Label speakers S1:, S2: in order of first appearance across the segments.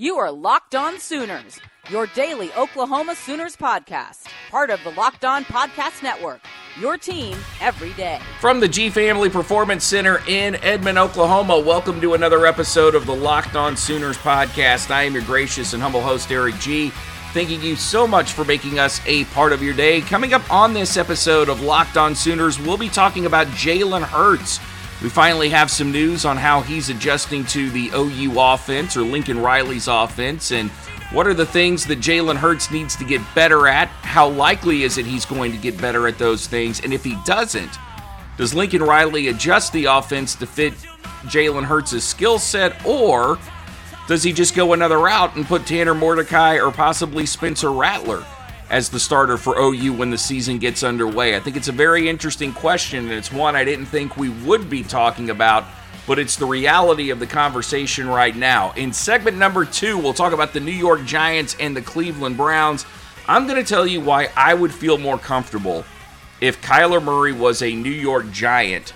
S1: You are Locked On Sooners, your daily Oklahoma Sooners podcast, part of the Locked On Podcast Network. Your team every day.
S2: From the G Family Performance Center in Edmond, Oklahoma, welcome to another episode of the Locked On Sooners podcast. I am your gracious and humble host, Eric G. Thanking you so much for making us a part of your day. Coming up on this episode of Locked On Sooners, we'll be talking about Jalen Hurts we finally have some news on how he's adjusting to the OU offense or Lincoln Riley's offense and what are the things that Jalen Hurts needs to get better at? How likely is it he's going to get better at those things? And if he doesn't, does Lincoln Riley adjust the offense to fit Jalen Hurts' skill set or does he just go another route and put Tanner Mordecai or possibly Spencer Rattler as the starter for OU when the season gets underway? I think it's a very interesting question, and it's one I didn't think we would be talking about, but it's the reality of the conversation right now. In segment number two, we'll talk about the New York Giants and the Cleveland Browns. I'm going to tell you why I would feel more comfortable if Kyler Murray was a New York Giant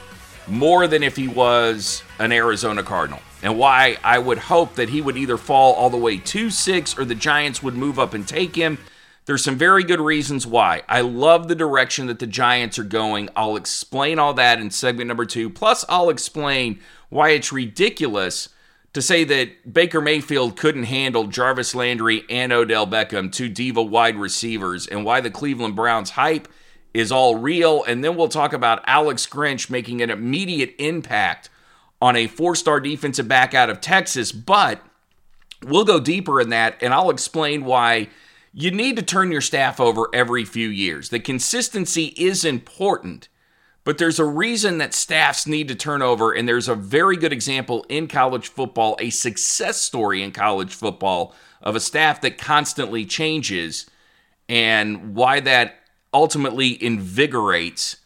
S2: more than if he was an Arizona Cardinal. And why I would hope that he would either fall all the way to six or the Giants would move up and take him. There's some very good reasons why. I love the direction that the Giants are going. I'll explain all that in segment number two. Plus, I'll explain why it's ridiculous to say that Baker Mayfield couldn't handle Jarvis Landry and Odell Beckham, two diva wide receivers, and why the Cleveland Browns hype is all real. And then we'll talk about Alex Grinch making an immediate impact on a four star defensive back out of Texas. But we'll go deeper in that, and I'll explain why you need to turn your staff over every few years. The consistency is important, but there's a reason that staffs need to turn over, and there's a very good example in college football, a success story in college football of a staff that constantly changes, and why that ultimately invigorates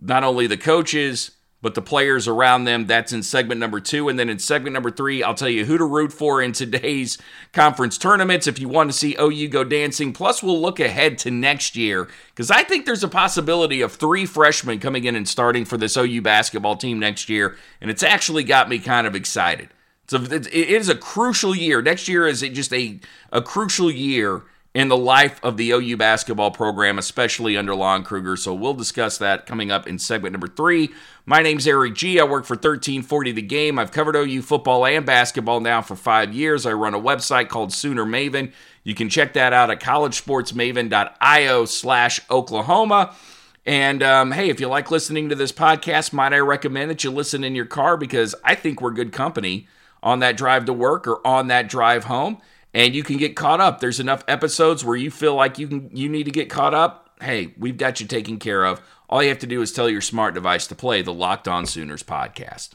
S2: not only the coaches, but the players around them. That's in segment number two. And then in segment number three, I'll tell you who to root for in today's conference tournaments if you want to see OU go dancing. Plus, we'll look ahead to next year because I think there's a possibility of three freshmen coming in and starting for this OU basketball team next year. And it's actually got me kind of excited. So it is a crucial year. Next year is just a, a crucial year in the life of the OU basketball program, especially under Lon Kruger. So we'll discuss that coming up in segment number three. My name's Eric G. I work for 1340 The Game. I've covered OU football and basketball now for five years. I run a website called Sooner Maven. You can check that out at collegesportsmaven.io slash Oklahoma. And um, hey, if you like listening to this podcast, might I recommend that you listen in your car because I think we're good company on that drive to work or on that drive home and you can get caught up. There's enough episodes where you feel like you can you need to get caught up. Hey, we've got you taken care of. All you have to do is tell your smart device to play the Locked On Sooners podcast.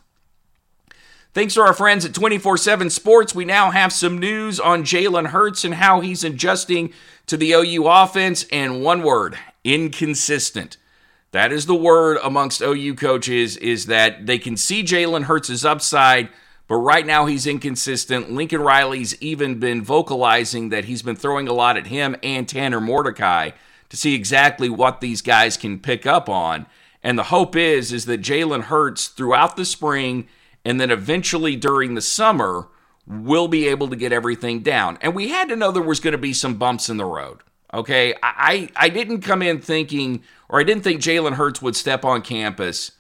S2: Thanks to our friends at 24 7 Sports, we now have some news on Jalen Hurts and how he's adjusting to the OU offense. And one word inconsistent. That is the word amongst OU coaches is that they can see Jalen Hurts' upside, but right now he's inconsistent. Lincoln Riley's even been vocalizing that he's been throwing a lot at him and Tanner Mordecai to see exactly what these guys can pick up on. And the hope is is that Jalen Hurts throughout the spring and then eventually during the summer will be able to get everything down. And we had to know there was going to be some bumps in the road. Okay, I I didn't come in thinking, or I didn't think Jalen Hurts would step on campus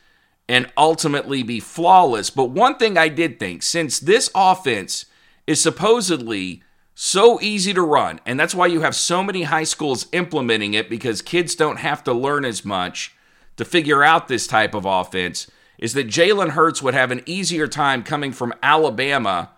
S2: and ultimately be flawless. But one thing I did think since this offense is supposedly so easy to run, and that's why you have so many high schools implementing it because kids don't have to learn as much to figure out this type of offense, is that Jalen Hurts would have an easier time coming from Alabama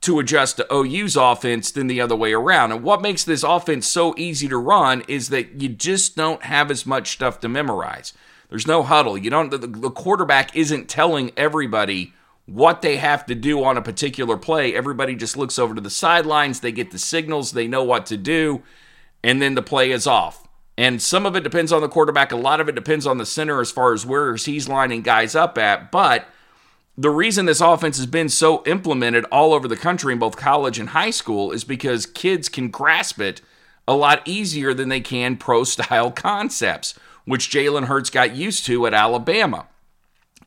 S2: to adjust to OU's offense than the other way around. And what makes this offense so easy to run is that you just don't have as much stuff to memorize. There's no huddle. You don't. The, the quarterback isn't telling everybody what they have to do on a particular play. Everybody just looks over to the sidelines. They get the signals. They know what to do, and then the play is off. And some of it depends on the quarterback. A lot of it depends on the center as far as where he's lining guys up at. But the reason this offense has been so implemented all over the country in both college and high school is because kids can grasp it a lot easier than they can pro style concepts which Jalen Hurts got used to at Alabama.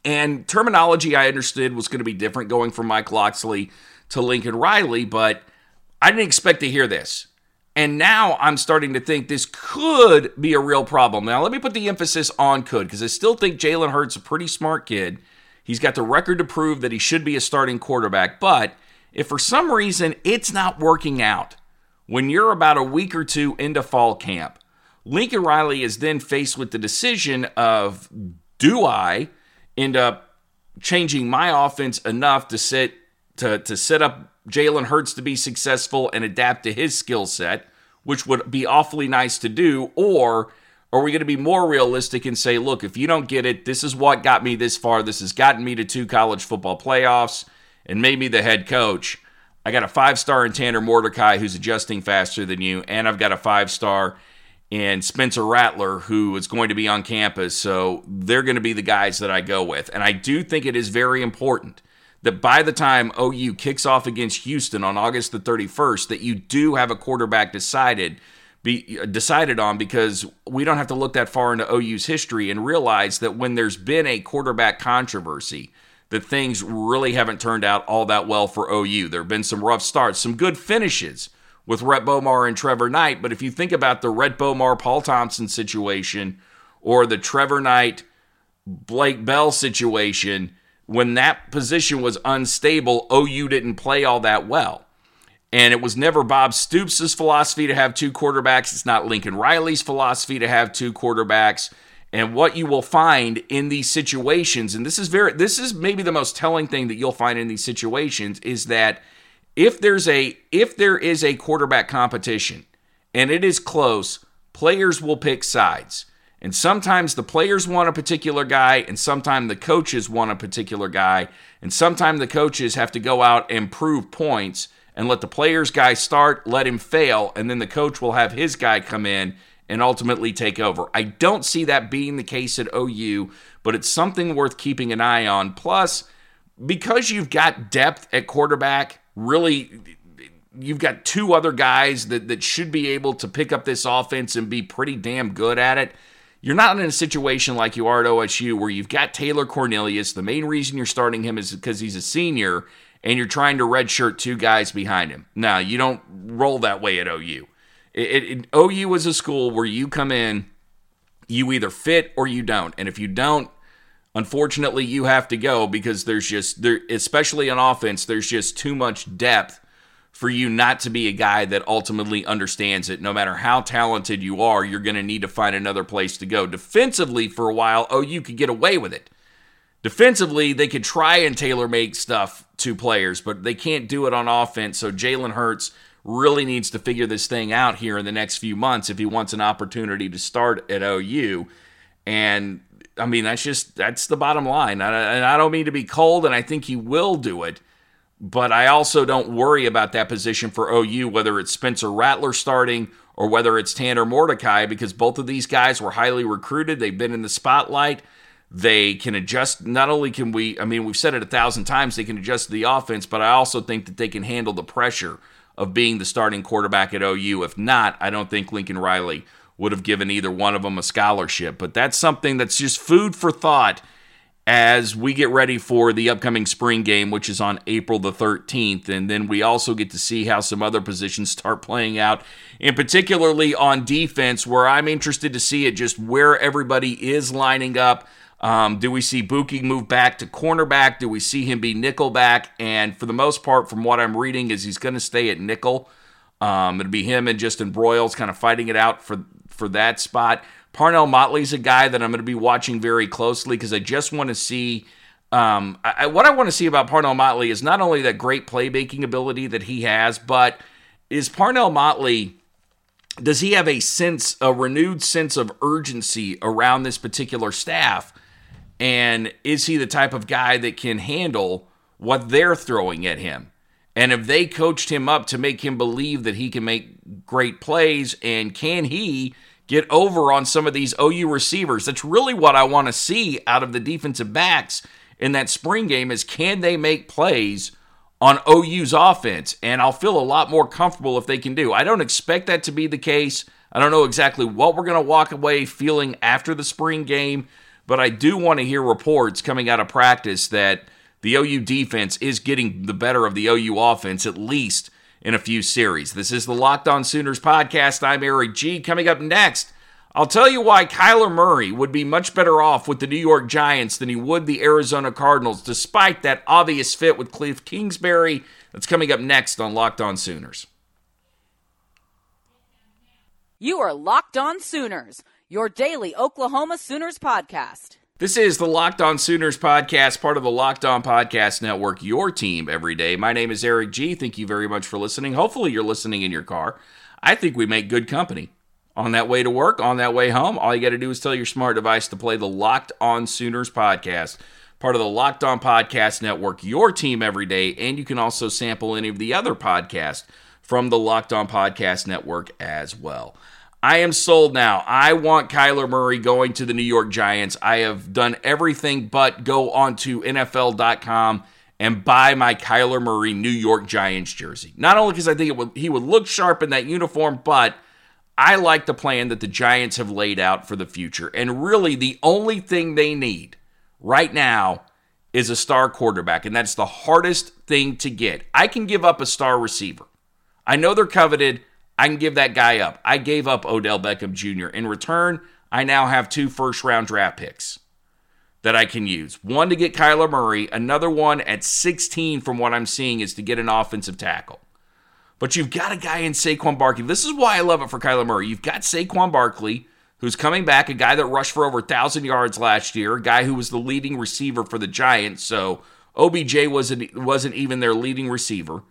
S2: And terminology I understood was going to be different going from Mike Locksley to Lincoln Riley, but I didn't expect to hear this. And now I'm starting to think this could be a real problem. Now, let me put the emphasis on could, because I still think Jalen Hurts is a pretty smart kid. He's got the record to prove that he should be a starting quarterback. But if for some reason it's not working out, when you're about a week or two into fall camp, Lincoln Riley is then faced with the decision of do I end up changing my offense enough to sit to, to set up Jalen Hurts to be successful and adapt to his skill set, which would be awfully nice to do, or are we going to be more realistic and say, look, if you don't get it, this is what got me this far. This has gotten me to two college football playoffs and made me the head coach. I got a five star in Tanner Mordecai who's adjusting faster than you, and I've got a five star in Spencer Rattler who is going to be on campus. So they're going to be the guys that I go with. And I do think it is very important that by the time OU kicks off against Houston on August the 31st, that you do have a quarterback decided be decided on because we don't have to look that far into OU's history and realize that when there's been a quarterback controversy, that things really haven't turned out all that well for OU. There have been some rough starts, some good finishes with Rhett Bomar and Trevor Knight, but if you think about the Rhett Bomar Paul Thompson situation or the Trevor Knight Blake Bell situation, when that position was unstable, OU didn't play all that well. And it was never Bob Stoops' philosophy to have two quarterbacks. It's not Lincoln Riley's philosophy to have two quarterbacks. And what you will find in these situations, and this is very this is maybe the most telling thing that you'll find in these situations, is that if there's a if there is a quarterback competition and it is close, players will pick sides. And sometimes the players want a particular guy, and sometimes the coaches want a particular guy, and sometimes the coaches have to go out and prove points and let the player's guy start, let him fail, and then the coach will have his guy come in and ultimately take over. I don't see that being the case at OU, but it's something worth keeping an eye on. Plus, because you've got depth at quarterback, really you've got two other guys that, that should be able to pick up this offense and be pretty damn good at it. You're not in a situation like you are at OSU where you've got Taylor Cornelius. The main reason you're starting him is because he's a senior and you're trying to redshirt two guys behind him. Now, you don't roll that way at OU. It, it, it, OU is a school where you come in, you either fit or you don't. And if you don't, unfortunately, you have to go because there's just, there, especially on offense, there's just too much depth for you not to be a guy that ultimately understands it. No matter how talented you are, you're going to need to find another place to go. Defensively, for a while, oh, you could get away with it. Defensively, they could try and tailor make stuff to players, but they can't do it on offense. So Jalen Hurts really needs to figure this thing out here in the next few months if he wants an opportunity to start at OU. And I mean, that's just that's the bottom line. And I don't mean to be cold, and I think he will do it but I also don't worry about that position for OU, whether it's Spencer Rattler starting or whether it's Tanner Mordecai, because both of these guys were highly recruited. They've been in the spotlight. They can adjust. Not only can we, I mean, we've said it a thousand times, they can adjust the offense, but I also think that they can handle the pressure of being the starting quarterback at OU. If not, I don't think Lincoln Riley would have given either one of them a scholarship. But that's something that's just food for thought as we get ready for the upcoming spring game, which is on April the 13th. And then we also get to see how some other positions start playing out, and particularly on defense, where I'm interested to see it just where everybody is lining up. Um, do we see Buki move back to cornerback? Do we see him be nickel back? And for the most part, from what I'm reading, is he's going to stay at nickel. Um, it'll be him and Justin Broiles kind of fighting it out for for that spot. Parnell Motley's a guy that I'm going to be watching very closely because I just want to see. Um, I, what I want to see about Parnell Motley is not only that great playmaking ability that he has, but is Parnell Motley does he have a sense, a renewed sense of urgency around this particular staff? And is he the type of guy that can handle what they're throwing at him? And if they coached him up to make him believe that he can make great plays, and can he get over on some of these OU receivers. That's really what I want to see out of the defensive backs in that spring game is can they make plays on OU's offense? And I'll feel a lot more comfortable if they can do. I don't expect that to be the case. I don't know exactly what we're going to walk away feeling after the spring game, but I do want to hear reports coming out of practice that the OU defense is getting the better of the OU offense at least in a few series. This is the Locked On Sooners podcast. I'm Eric G. Coming up next, I'll tell you why Kyler Murray would be much better off with the New York Giants than he would the Arizona Cardinals, despite that obvious fit with Cliff Kingsbury. That's coming up next on Locked On Sooners.
S1: You are Locked On Sooners, your daily Oklahoma Sooners podcast.
S2: This is the Locked On Sooners podcast, part of the Locked On Podcast Network, your team every day. My name is Eric G. Thank you very much for listening. Hopefully, you're listening in your car. I think we make good company on that way to work, on that way home. All you got to do is tell your smart device to play the Locked On Sooners podcast, part of the Locked On Podcast Network, your team every day. And you can also sample any of the other podcasts from the Locked On Podcast Network as well. I am sold now. I want Kyler Murray going to the New York Giants. I have done everything but go onto NFL.com and buy my Kyler Murray New York Giants jersey. Not only because I think would, he would look sharp in that uniform, but I like the plan that the Giants have laid out for the future. And really, the only thing they need right now is a star quarterback. And that's the hardest thing to get. I can give up a star receiver. I know they're coveted. I can give that guy up. I gave up Odell Beckham Jr. In return, I now have two first round draft picks that I can use. One to get Kyler Murray, another one at 16 from what I'm seeing is to get an offensive tackle. But you've got a guy in Saquon Barkley. This is why I love it for Kyler Murray. You've got Saquon Barkley, who's coming back, a guy that rushed for over 1,000 yards last year, a guy who was the leading receiver for the Giants. So OBJ wasn't, wasn't even their leading receiver.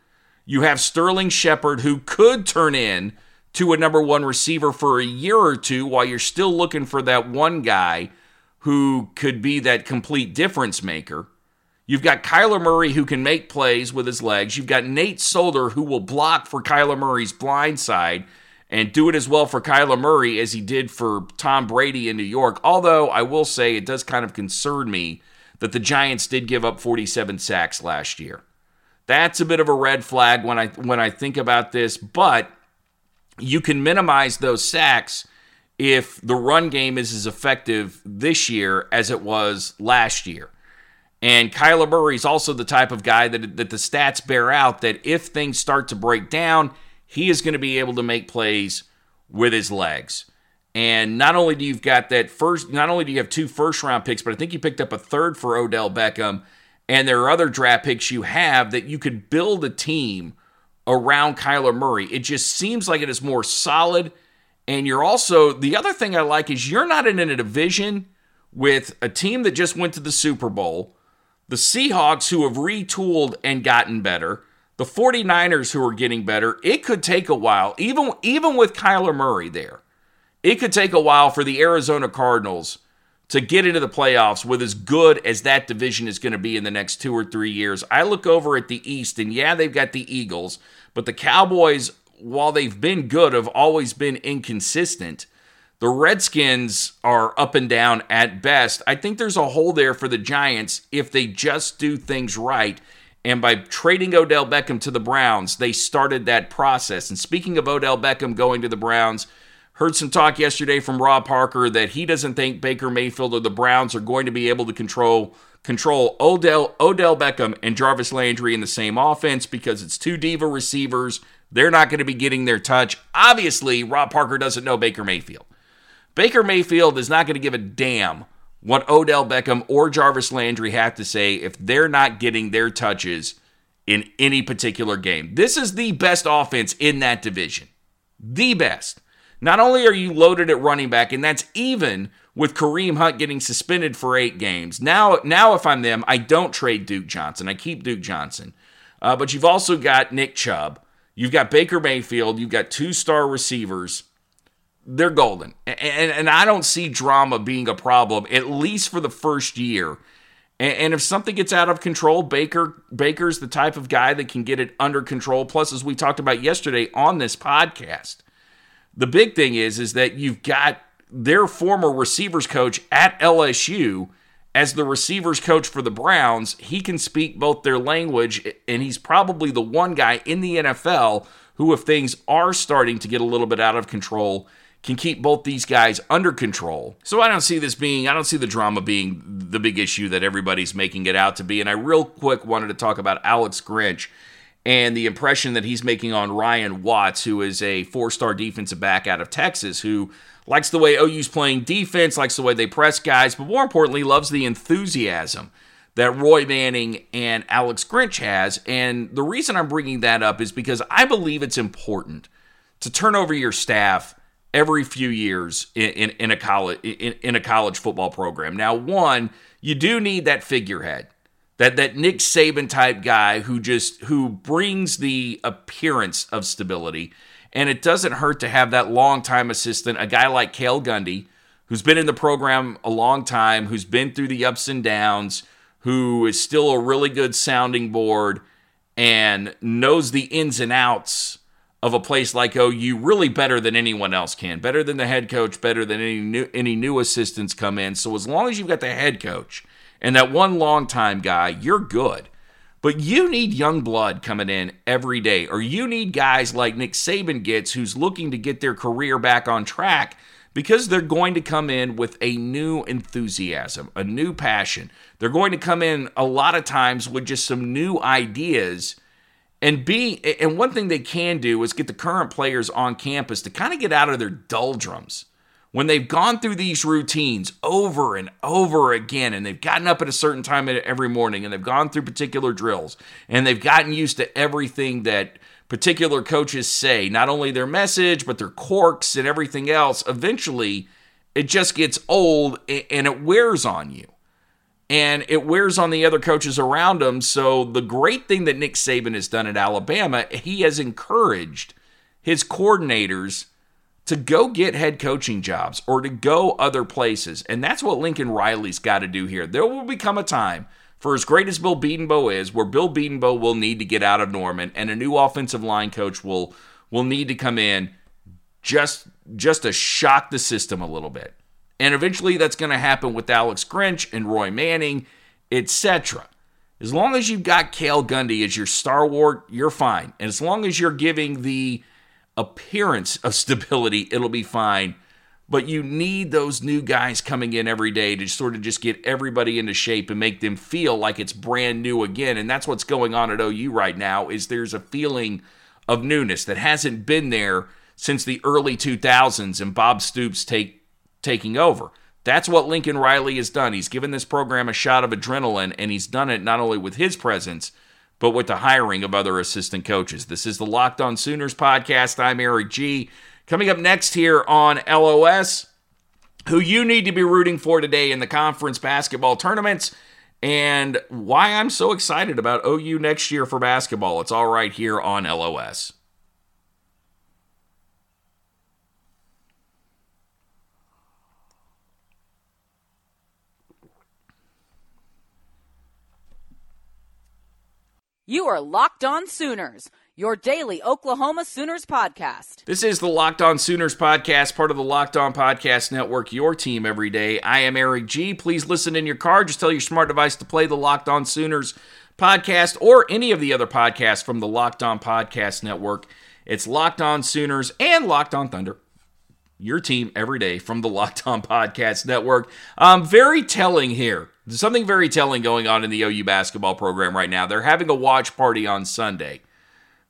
S2: You have Sterling Shepard, who could turn in to a number one receiver for a year or two while you're still looking for that one guy who could be that complete difference maker. You've got Kyler Murray who can make plays with his legs. You've got Nate Solder who will block for Kyler Murray's blind side and do it as well for Kyler Murray as he did for Tom Brady in New York. Although I will say it does kind of concern me that the Giants did give up 47 sacks last year. That's a bit of a red flag when I when I think about this, but you can minimize those sacks if the run game is as effective this year as it was last year. And Kyler Murray is also the type of guy that, that the stats bear out that if things start to break down, he is going to be able to make plays with his legs. And not only do you've got that first, not only do you have two first round picks, but I think you picked up a third for Odell Beckham. And there are other draft picks you have that you could build a team around Kyler Murray. It just seems like it is more solid. And you're also, the other thing I like is you're not in a division with a team that just went to the Super Bowl the Seahawks, who have retooled and gotten better, the 49ers, who are getting better, it could take a while, even, even with Kyler Murray there, it could take a while for the Arizona Cardinals to get into the playoffs with as good as that division is going to be in the next two or three years. I look over at the East, and yeah, they've got the Eagles, but the Cowboys, while they've been good, have always been inconsistent. The Redskins are up and down at best. I think there's a hole there for the Giants if they just do things right. And by trading Odell Beckham to the Browns, they started that process. And speaking of Odell Beckham going to the Browns, heard some talk yesterday from Rob Parker that he doesn't think Baker Mayfield or the Browns are going to be able to control control Odell Odell Beckham and Jarvis Landry in the same offense because it's two diva receivers. They're not going to be getting their touch. Obviously, Rob Parker doesn't know Baker Mayfield. Baker Mayfield is not going to give a damn what Odell Beckham or Jarvis Landry have to say if they're not getting their touches in any particular game. This is the best offense in that division. The best. Not only are you loaded at running back, and that's even with Kareem Hunt getting suspended for eight games. Now, now if I'm them, I don't trade Duke Johnson. I keep Duke Johnson. Uh, but you've also got Nick Chubb. You've got Baker Mayfield. You've got two star receivers they're golden. And, and I don't see drama being a problem, at least for the first year. And, and if something gets out of control, Baker Baker's the type of guy that can get it under control. Plus, as we talked about yesterday on this podcast, the big thing is is that you've got their former receivers coach at LSU as the receivers coach for the Browns. He can speak both their language, and he's probably the one guy in the NFL who, if things are starting to get a little bit out of control, can keep both these guys under control. So I don't see this being, I don't see the drama being the big issue that everybody's making it out to be. And I real quick wanted to talk about Alex Grinch and the impression that he's making on Ryan Watts, who is a four star defensive back out of Texas, who likes the way OU's playing defense, likes the way they press guys, but more importantly, loves the enthusiasm that Roy Manning and Alex Grinch has. And the reason I'm bringing that up is because I believe it's important to turn over your staff every few years in, in, in a college in, in a college football program. Now, one, you do need that figurehead that that Nick Saban type guy who just who brings the appearance of stability. And it doesn't hurt to have that longtime assistant, a guy like Cale Gundy, who's been in the program a long time, who's been through the ups and downs, who is still a really good sounding board and knows the ins and outs of a place like OU really better than anyone else can. Better than the head coach, better than any new any new assistants come in. So as long as you've got the head coach and that one longtime guy, you're good. But you need young blood coming in every day, or you need guys like Nick Saban gets who's looking to get their career back on track because they're going to come in with a new enthusiasm, a new passion. They're going to come in a lot of times with just some new ideas. And be and one thing they can do is get the current players on campus to kind of get out of their doldrums when they've gone through these routines over and over again, and they've gotten up at a certain time every morning, and they've gone through particular drills, and they've gotten used to everything that particular coaches say, not only their message, but their quirks and everything else, eventually it just gets old and it wears on you. And it wears on the other coaches around them. So, the great thing that Nick Saban has done at Alabama, he has encouraged his coordinators to go get head coaching jobs or to go other places. And that's what Lincoln Riley's got to do here. There will become a time, for as great as Bill Bedenbaugh is, where Bill Bedenbaugh will need to get out of Norman and a new offensive line coach will will need to come in just just to shock the system a little bit. And eventually that's going to happen with Alex Grinch and Roy Manning, etc. As long as you've got Cale Gundy as your stalwart, you're fine. And as long as you're giving the appearance of stability, it'll be fine. But you need those new guys coming in every day to sort of just get everybody into shape and make them feel like it's brand new again. And that's what's going on at OU right now is there's a feeling of newness that hasn't been there since the early 2000s and Bob Stoops take taking over. That's what Lincoln Riley has done. He's given this program a shot of adrenaline and he's done it not only with his presence but with the hiring of other assistant coaches. This is the Locked On Sooners podcast. I'm Eric G. Coming up next here on LOS, who you need to be rooting for today in the conference basketball tournaments and why I'm so excited about OU next year for basketball. It's all right here on LOS.
S1: You are Locked On Sooners, your daily Oklahoma Sooners podcast.
S2: This is the Locked On Sooners podcast, part of the Locked On Podcast Network, your team every day. I am Eric G. Please listen in your car. Just tell your smart device to play the Locked On Sooners podcast or any of the other podcasts from the Locked On Podcast Network. It's Locked On Sooners and Locked On Thunder your team every day from the Locked On Podcast Network. Um, very telling here. There's something very telling going on in the OU basketball program right now. They're having a watch party on Sunday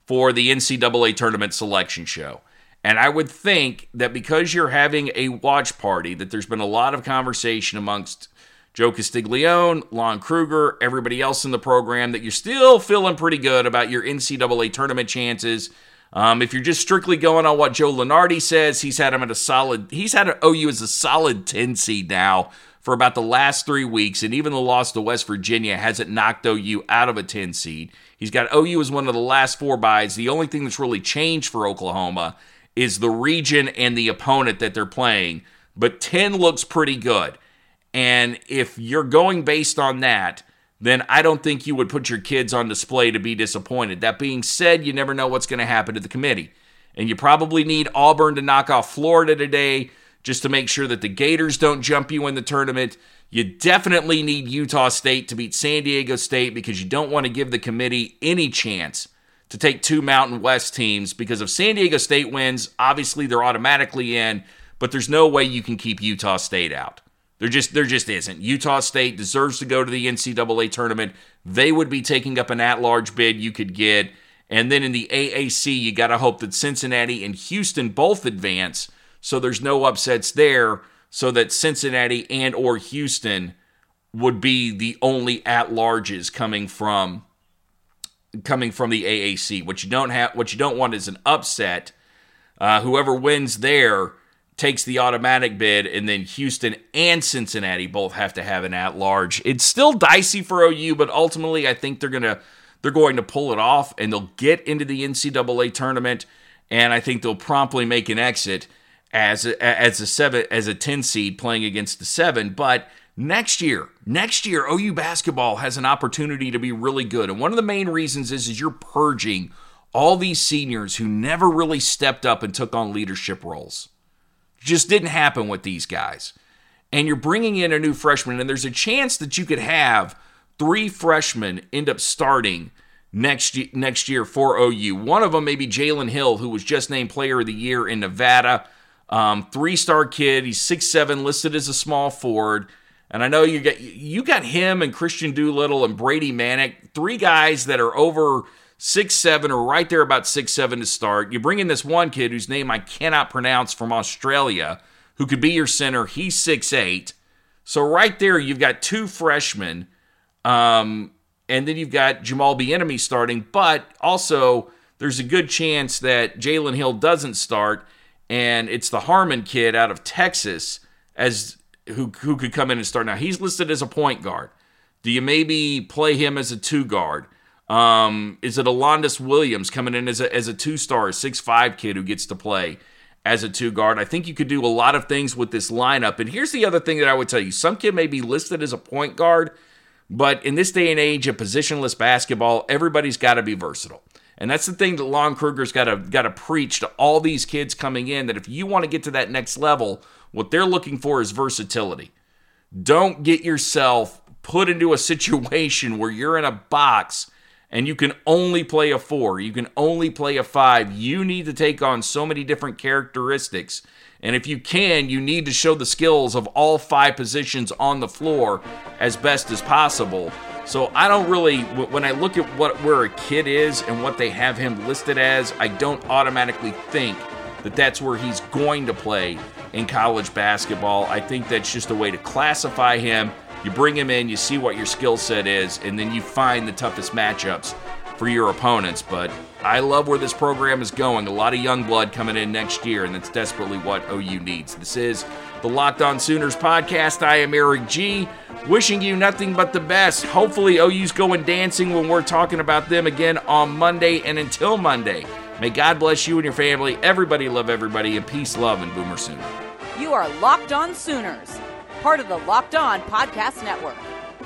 S2: for the NCAA tournament selection show. And I would think that because you're having a watch party, that there's been a lot of conversation amongst Joe Castiglione, Lon Kruger, everybody else in the program, that you're still feeling pretty good about your NCAA tournament chances um, if you're just strictly going on what Joe Lunardi says, he's had him at a solid. He's had an OU as a solid 10 seed now for about the last three weeks, and even the loss to West Virginia hasn't knocked OU out of a 10 seed. He's got OU as one of the last four byes. The only thing that's really changed for Oklahoma is the region and the opponent that they're playing. But 10 looks pretty good. And if you're going based on that, then I don't think you would put your kids on display to be disappointed. That being said, you never know what's going to happen to the committee. And you probably need Auburn to knock off Florida today just to make sure that the Gators don't jump you in the tournament. You definitely need Utah State to beat San Diego State because you don't want to give the committee any chance to take two Mountain West teams because if San Diego State wins, obviously they're automatically in, but there's no way you can keep Utah State out. There just there just isn't. Utah State deserves to go to the NCAA tournament. They would be taking up an at-large bid you could get, And then in the AAC, you got to hope that Cincinnati and Houston both advance, so there's no upsets there, so that Cincinnati and or Houston would be the only at-larges coming from coming from the AAC. What you don't have, what you don't want is an upset. Uh, whoever wins there takes the automatic bid, and then Houston and Cincinnati both have to have an at-large. It's still dicey for OU, but ultimately, I think they're gonna they're going to pull it off and they'll get into the NCAA tournament. And I think they'll promptly make an exit as a, as a seven as a 10 seed playing against the seven. But next year, next year, OU basketball has an opportunity to be really good. And one of the main reasons is, is you're purging all these seniors who never really stepped up and took on leadership roles. Just didn't happen with these guys. And you're bringing in a new freshman, and there's a chance that you could have three freshmen end up starting next next year for OU. One of them maybe Jalen Hill, who was just named Player of the Year in Nevada. Um, three star kid. He's six seven, listed as a small forward. And I know you got you got him and Kristian Doolittle and Brady Manek, three guys that are over six seven or right there about six seven to start. You bring in this one kid whose name I cannot pronounce from Australia, who could be your center. He's six eight. So right there, you've got two freshmen um, and then you've got Jamal Bieniemy starting, but also there's a good chance that Jalen Hill doesn't start, and it's the Harmon kid out of Texas as who who could come in and start. Now he's listed as a point guard. Do you maybe play him as a two guard? Um, is it Alondes Williams coming in as a as a two star, six five kid who gets to play as a two guard? I think you could do a lot of things with this lineup. And here's the other thing that I would tell you: some kid may be listed as a point guard but in this day and age of positionless basketball, everybody's got to be versatile. And that's the thing that Lon Kruger's got to got to preach to all these kids coming in that if you want to get to that next level, what they're looking for is versatility. Don't get yourself put into a situation where you're in a box and you can only play a 4, you can only play a 5. You need to take on so many different characteristics and if you can, you need to show the skills of all five positions on the floor as best as possible. So I don't really, when I look at what where a kid is and what they have him listed as, I don't automatically think that that's where he's going to play in college basketball. I think that's just a way to classify him. You bring him in, you see what your skill set is, and then you find the toughest matchups for your opponents. But I love where this program is going. A lot of young blood coming in next year, and that's desperately what OU needs. This is the Locked On Sooners podcast. I am Eric G. Wishing you nothing but the best. Hopefully, OU's going dancing when we're talking about them again on Monday. And until Monday, may God bless you and your family. Everybody love everybody, and peace, love, and Boomer Sooner.
S1: You are Locked On Sooners, part of the Locked On Podcast Network.